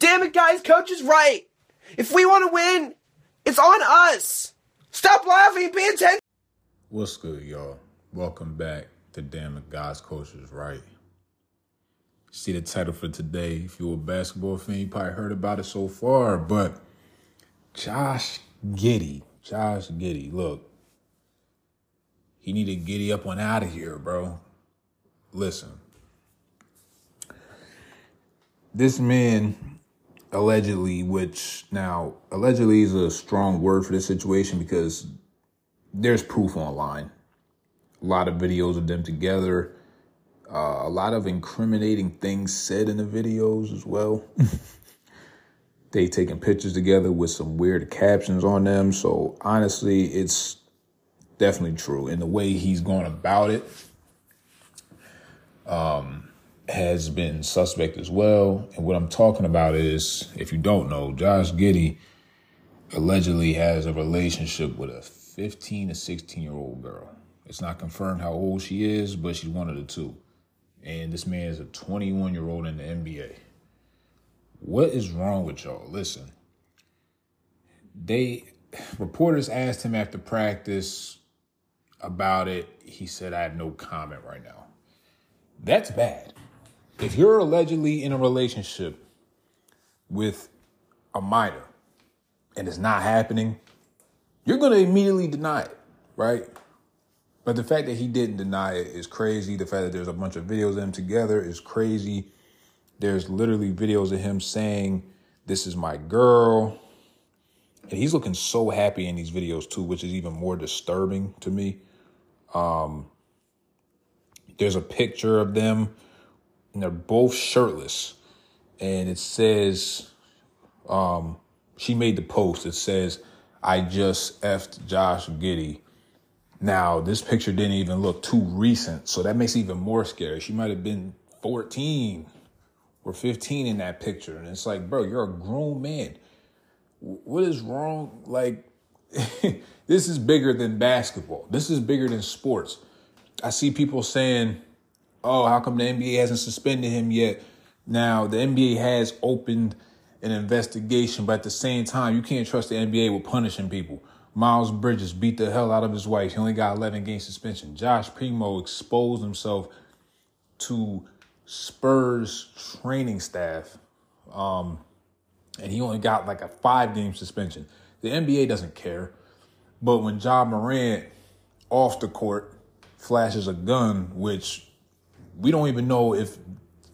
Damn it, guys, coach is right. If we want to win, it's on us. Stop laughing, pay attention. What's good, y'all? Welcome back to Damn It, Guys Coach is Right. See the title for today. If you're a basketball fan, you probably heard about it so far, but Josh Giddey. Josh Giddey, look, he need to giddy up on out of here, bro. Listen, this man allegedly, which now allegedly is a strong word for this situation because there's proof online. A lot of videos of them together. Uh, a lot of incriminating things said in the videos as well. they taking pictures together with some weird captions on them. So honestly, it's definitely true. And the way he's going about it um, has been suspect as well. And what I'm talking about is, if you don't know, Josh Giddey allegedly has a relationship with a 15 to 16 year old girl. It's not confirmed how old she is, but she's one of the two. And this man is a 21 year old in the NBA. What is wrong with y'all? Listen, they reporters asked him after practice about it. He said, I have no comment right now. That's bad. If you're allegedly in a relationship with a minor and it's not happening, you're going to immediately deny it, right? But the fact that he didn't deny it is crazy. The fact that there's a bunch of videos of them together is crazy. There's literally videos of him saying, This is my girl. And he's looking so happy in these videos too, which is even more disturbing to me. Um, there's a picture of them, and they're both shirtless. And it says, um, she made the post. It says, I just effed Josh Giddey. Now, this picture didn't even look too recent, so that makes even more scary. She might have been 14 or 15 in that picture. And it's like, bro, you're a grown man. What is wrong? Like, this is bigger than basketball. This is bigger than sports. I see people saying, oh, how come the NBA hasn't suspended him yet? Now, the NBA has opened an investigation, but at the same time, you can't trust the NBA with punishing people. Miles Bridges beat the hell out of his wife. He only got 11 game suspension. Josh Primo exposed himself to Spurs training staff, um, and he only got like a five game suspension. The NBA doesn't care. But when Ja Morant off the court flashes a gun, which we don't even know if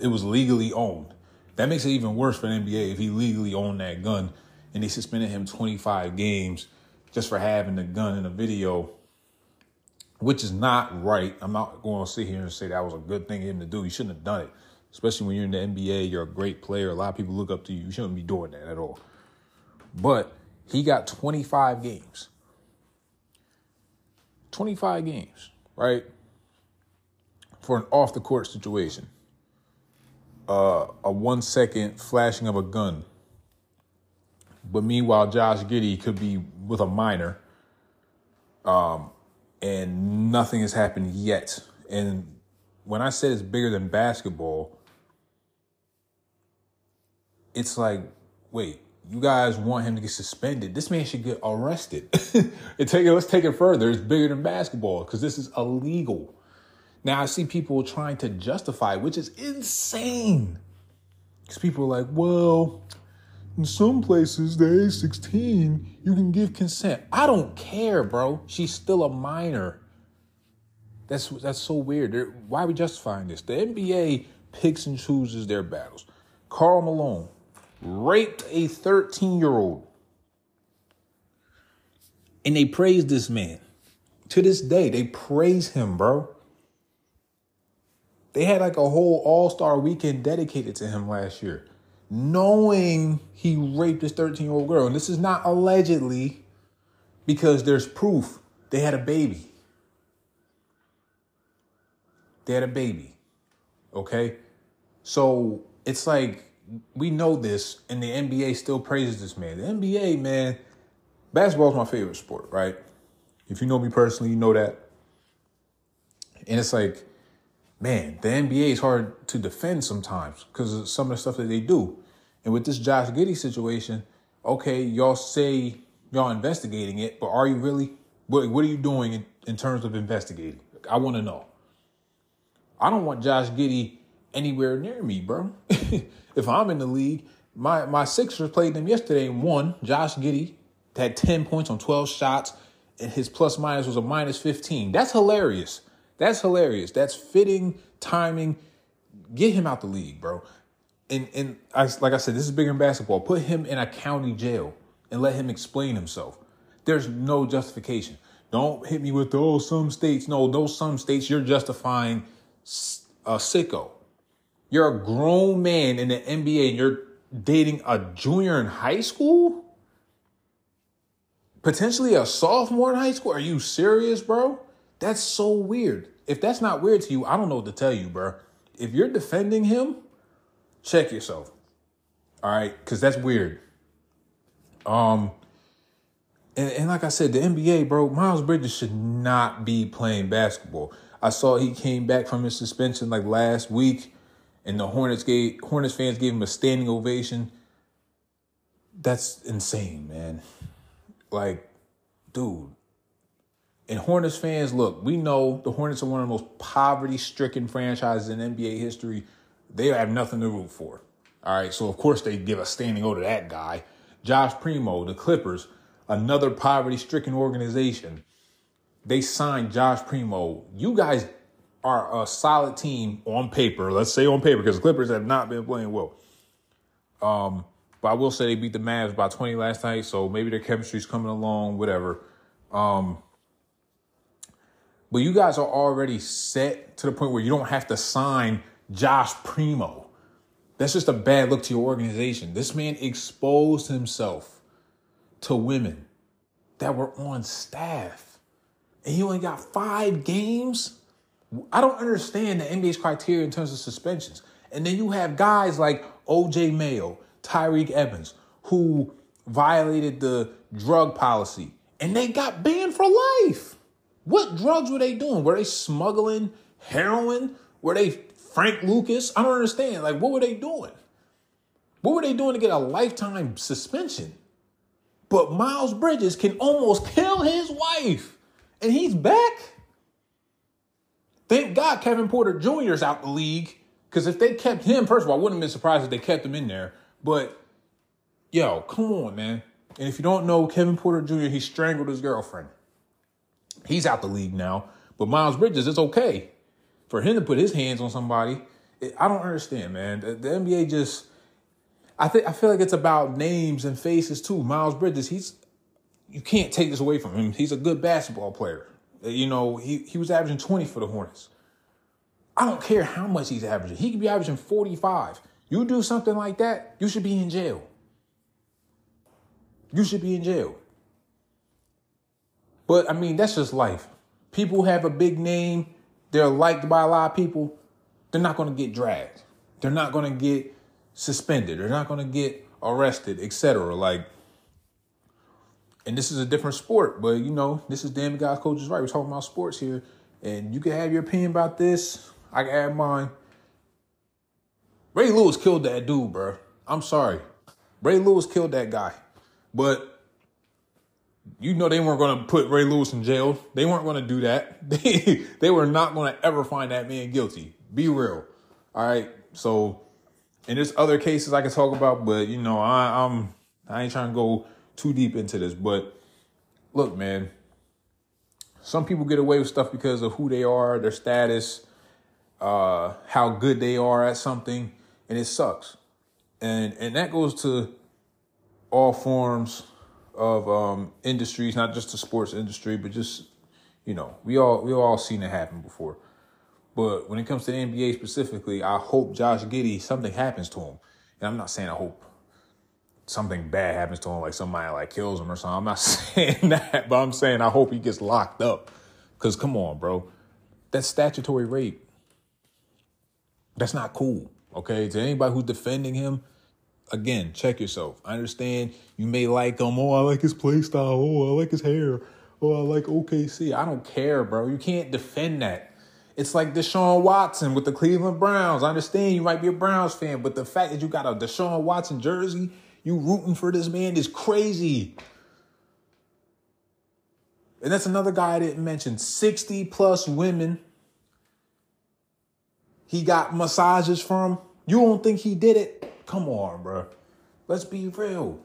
it was legally owned, that makes it even worse for the NBA if he legally owned that gun and they suspended him 25 games just for having the gun in a video, which is not right. I'm not going to sit here and say that was a good thing for him to do. He shouldn't have done it, especially when you're in the NBA. You're a great player. A lot of people look up to you. You shouldn't be doing that at all. But he got 25 games. 25 games, right? For an off the court situation. Uh, a one second flashing of a gun. But meanwhile, Josh Giddey could be with a minor. Um, and nothing has happened yet. And when I said it's bigger than basketball, it's like, wait, you guys want him to get suspended. This man should get arrested. it let's take it further. It's bigger than basketball because this is illegal. Now I see people trying to justify, which is insane. Because people are like, well, in some places, the age 16, you can give consent. I don't care, bro. She's still a minor. That's that's so weird. They're, why are we justifying this? The NBA picks and chooses their battles. Karl Malone raped a 13 year old. And they praise this man. To this day, they praise him, bro. They had like a whole all star weekend dedicated to him last year, knowing he raped this 13 year old girl. And this is not allegedly because there's proof they had a baby. They had a baby. Okay? So it's like we know this, and the NBA still praises this man. The NBA, man, basketball is my favorite sport, right? If you know me personally, you know that. And it's like, man, the NBA is hard to defend sometimes because of some of the stuff that they do. And with this Josh Giddey situation, okay, y'all say y'all investigating it, but are you really? What, what are you doing in, in terms of investigating? I want to know. I don't want Josh Giddey anywhere near me, bro. if I'm in the league, my my Sixers played them yesterday and won. Josh Giddey had 10 points on 12 shots, and his plus minus was a minus 15. That's hilarious. That's hilarious. That's fitting timing. Get him out the league, bro. And and I, like I said, this is bigger than basketball. Put him in a county jail and let him explain himself. There's no justification. Don't hit me with those some states. No, those some states you're justifying a sicko. You're a grown man in the NBA and you're dating a junior in high school? Potentially a sophomore in high school? Are you serious, bro? That's so weird. If that's not weird to you, I don't know what to tell you, bro. If you're defending him, check yourself. All right, because that's weird. Um, and, and like I said, the NBA, bro, Miles Bridges should not be playing basketball. I saw he came back from his suspension like last week, and the Hornets gave Hornets fans gave him a standing ovation. That's insane, man. Like, dude. And Hornets fans, look, we know the Hornets are one of the most poverty-stricken franchises in NBA history. They have nothing to root for. All right, so of course they give a standing O to that guy. Josh Primo, the Clippers, another poverty-stricken organization they signed Josh Primo. You guys are a solid team on paper. Let's say on paper because the Clippers have not been playing well. Um, but I will say they beat the Mavs by 20 last night, so maybe their chemistry's coming along, whatever. Um, but you guys are already set to the point where you don't have to sign Josh Primo. That's just a bad look to your organization. This man exposed himself to women that were on staff and he only got five games. I don't understand the NBA's criteria in terms of suspensions. And then you have guys like OJ Mayo, Tyreke Evans, who violated the drug policy and they got banned for life. What drugs were they doing? Were they smuggling heroin? Were they Frank Lucas? I don't understand. Like, what were they doing? What were they doing to get a lifetime suspension? But Miles Bridges can almost kill his wife and he's back. Thank God Kevin Porter Jr. is out the league. Because if they kept him, first of all, I wouldn't have been surprised if they kept him in there. But yo, come on, man. And if you don't know Kevin Porter Jr., he strangled his girlfriend. He's out the league now. But Miles Bridges, it's okay for him to put his hands on somebody. I don't understand, man. The, the NBA just, I think, I feel like it's about names and faces too. Miles Bridges, he's you can't take this away from him. He's a good basketball player. Uh, you know, he, he was averaging 20 for the Hornets. I don't care how much he's averaging. He could be averaging 45. You do something like that, you should be in jail. You should be in jail. But I mean, that's just life. People have a big name, they're liked by a lot of people, they're not going to get dragged. They're not going to get suspended. They're not going to get arrested, etc. Like and this is a different sport, but you know, this is damn guys coaches right. We're talking about sports here, and you can have your opinion about this. I can add mine. Ray Lewis killed that dude, bro. I'm sorry. Ray Lewis killed that guy. But you know they weren't going to put Ray Lewis in jail. They weren't going to do that. They, they were not going to ever find that man guilty. Be real. All right. So, and there's other cases I can talk about, but you know, I, I'm I ain't trying to go too deep into this, but look, man, some people get away with stuff because of who they are, their status, uh, how good they are at something, and it sucks. And and that goes to all forms of um, industries, not just the sports industry, but just you know, we all we all seen it happen before. But when it comes to the NBA specifically, I hope Josh Giddey something happens to him, and I'm not saying I hope something bad happens to him, like somebody like kills him or something. I'm not saying that, but I'm saying I hope he gets locked up. Cause come on, bro. That's statutory rape. That's not cool. Okay. To anybody who's defending him, again, check yourself. I understand you may like him. Oh, I like his play style. Oh, I like his hair. Oh, I like OKC. I don't care, bro. You can't defend that. It's like Deshaun Watson with the Cleveland Browns. I understand you might be a Browns fan, but the fact that you got a Deshaun Watson jersey, you rooting for this man is crazy. And that's another guy I didn't mention. 60 plus women he got massages from. You don't think he did it? Come on, bro. Let's be real.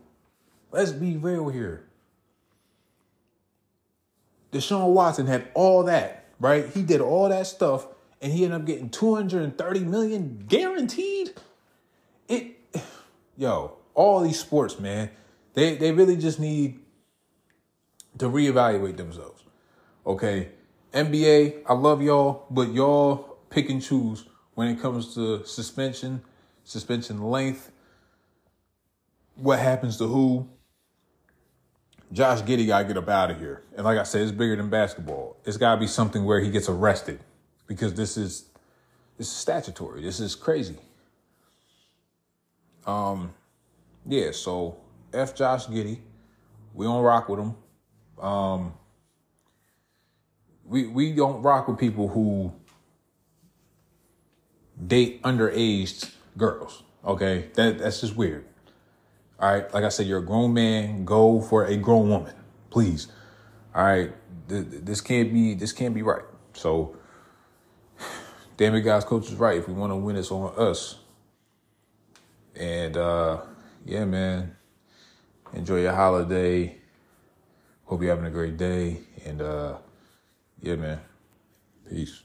Let's be real here. Deshaun Watson had all that, right? He did all that stuff and he ended up getting 230 million guaranteed. It yo, all these sports, man, they they really just need to reevaluate themselves. Okay. NBA, I love y'all, but y'all pick and choose when it comes to suspension, suspension length, what happens to who. Josh Giddey got to get up out of here. And like I said, it's bigger than basketball. It's got to be something where he gets arrested because this is this is statutory. This is crazy. Um, yeah. So f Josh Giddey, we don't rock with him. Um, we we don't rock with people who date underaged girls. Okay, that that's just weird. All right, like I said, you're a grown man. Go for a grown woman, please. All right, this can't be this can't be right. So, damn it, guys, coach is right. If we want to win, it's on us. And uh yeah, man, enjoy your holiday. Hope you're having a great day. And uh yeah, man, peace.